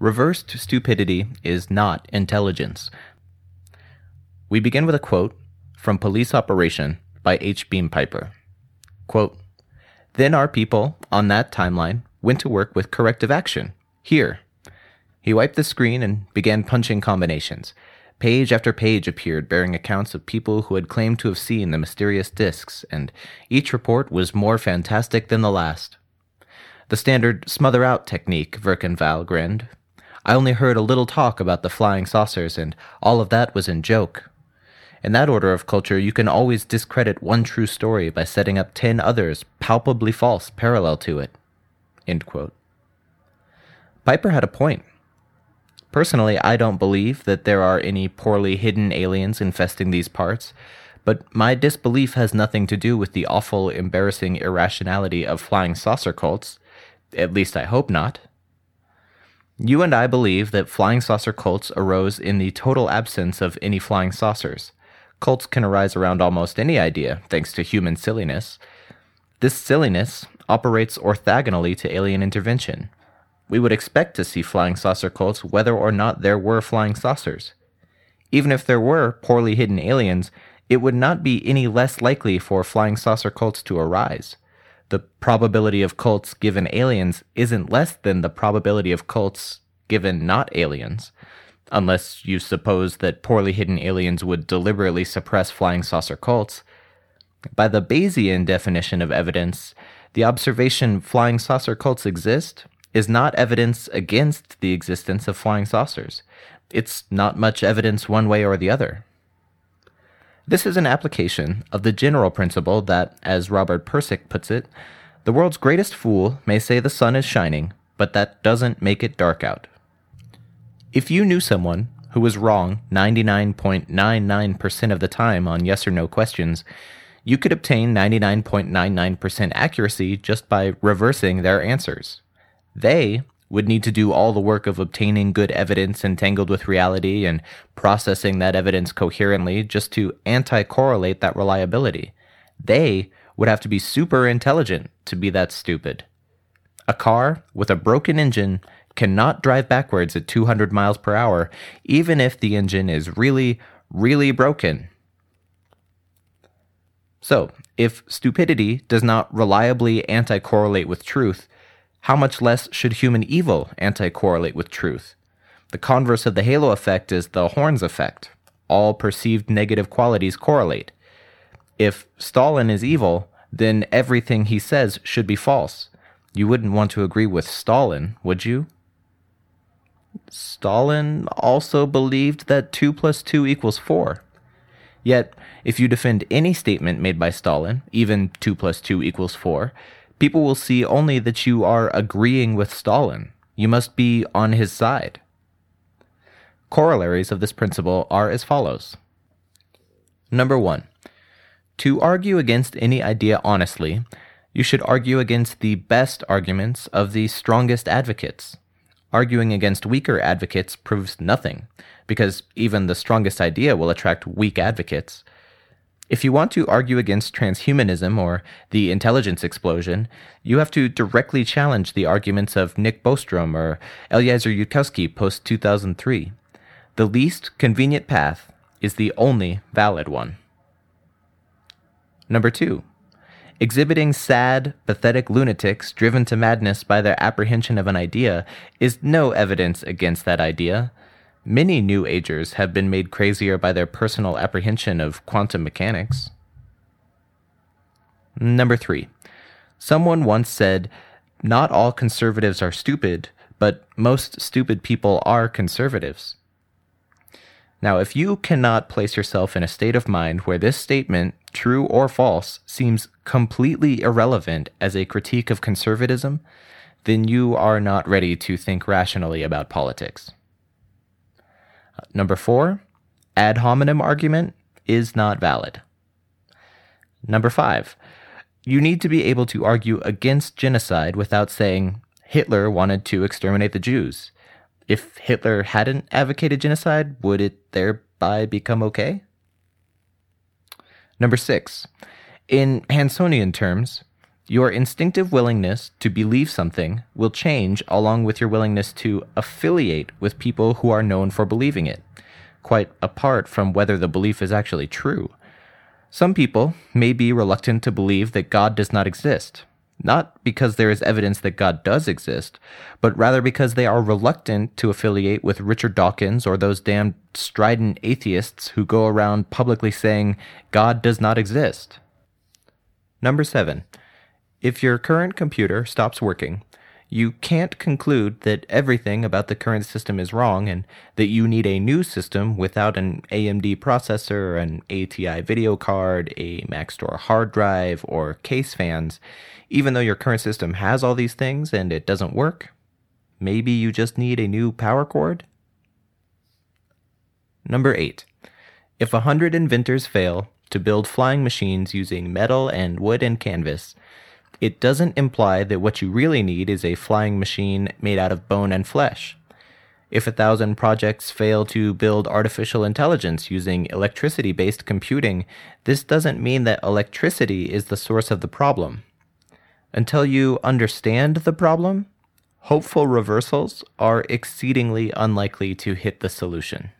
Reversed stupidity is not intelligence. We begin with a quote from Police Operation by H. Beam Piper. Quote, then our people, on that timeline, went to work with corrective action. Here. He wiped the screen and began punching combinations. Page after page appeared bearing accounts of people who had claimed to have seen the mysterious discs, and each report was more fantastic than the last. The standard smother out technique, Verkan Vall grinned. I only heard a little talk about the flying saucers, and all of that was in joke. In that order of culture, you can always discredit one true story by setting up ten others palpably false parallel to it. Piper had a point. Personally, I don't believe that there are any poorly hidden aliens infesting these parts, but my disbelief has nothing to do with the awful, embarrassing irrationality of flying saucer cults. At least I hope not. You and I believe that flying saucer cults arose in the total absence of any flying saucers. Cults can arise around almost any idea, thanks to human silliness. This silliness operates orthogonally to alien intervention. We would expect to see flying saucer cults whether or not there were flying saucers. Even if there were poorly hidden aliens, it would not be any less likely for flying saucer cults to arise the probability of cults given aliens isn't less than the probability of cults given not aliens, unless you suppose that poorly hidden aliens would deliberately suppress flying saucer cults. By the Bayesian definition of evidence, the observation flying saucer cults exist is not evidence against the existence of flying saucers. It's not much evidence one way or the other. This is an application of the general principle that, as Robert Pirsig puts it, the world's greatest fool may say the sun is shining, but that doesn't make it dark out. If you knew someone who was wrong 99.99% of the time on yes or no questions, you could obtain 99.99% accuracy just by reversing their answers. They would need to do all the work of obtaining good evidence entangled with reality and processing that evidence coherently just to anti correlate that reliability. They would have to be super intelligent to be that stupid. A car with a broken engine cannot drive backwards at 200 miles per hour, even if the engine is really, really broken. So, if stupidity does not reliably anti correlate with truth, how much less should human evil anti correlate with truth? The converse of the halo effect is the Horns effect. All perceived negative qualities correlate. If Stalin is evil, then everything he says should be false. You wouldn't want to agree with Stalin, would you? Stalin also believed that 2 plus 2 equals 4. Yet, if you defend any statement made by Stalin, even 2 plus 2 equals 4, people will see only that you are agreeing with Stalin. You must be on his side. Corollaries of this principle are as follows. Number one, to argue against any idea honestly, you should argue against the best arguments of the strongest advocates. Arguing against weaker advocates proves nothing, because even the strongest idea will attract weak advocates. If you want to argue against transhumanism or the intelligence explosion, you have to directly challenge the arguments of Nick Bostrom or Eliezer Yudkowsky post 2003. The least convenient path is the only valid one. Number two, exhibiting sad, pathetic lunatics driven to madness by their apprehension of an idea is no evidence against that idea. Many New Agers have been made crazier by their personal apprehension of quantum mechanics. Number three, someone once said, Not all conservatives are stupid, but most stupid people are conservatives. Now, if you cannot place yourself in a state of mind where this statement, true or false, seems completely irrelevant as a critique of conservatism, then you are not ready to think rationally about politics. Number four, ad hominem argument is not valid. Number five, you need to be able to argue against genocide without saying Hitler wanted to exterminate the Jews. If Hitler hadn't advocated genocide, would it thereby become okay? Number six, in Hansonian terms, Your instinctive willingness to believe something will change along with your willingness to affiliate with people who are known for believing it, quite apart from whether the belief is actually true. Some people may be reluctant to believe that God does not exist, not because there is evidence that God does exist, but rather because they are reluctant to affiliate with Richard Dawkins or those damned strident atheists who go around publicly saying God does not exist. Number seven, if your current computer stops working, you can't conclude that everything about the current system is wrong and that you need a new system without an AMD processor, an ATI video card, a Maxtor hard drive, or case fans, even though your current system has all these things and it doesn't work. Maybe you just need a new power cord? Number 8. If a hundred inventors fail to build flying machines using metal and wood and canvas, it doesn't imply that what you really need is a flying machine made out of bone and flesh. If a thousand projects fail to build artificial intelligence using electricity based computing, this doesn't mean that electricity is the source of the problem. Until you understand the problem, hopeful reversals are exceedingly unlikely to hit the solution.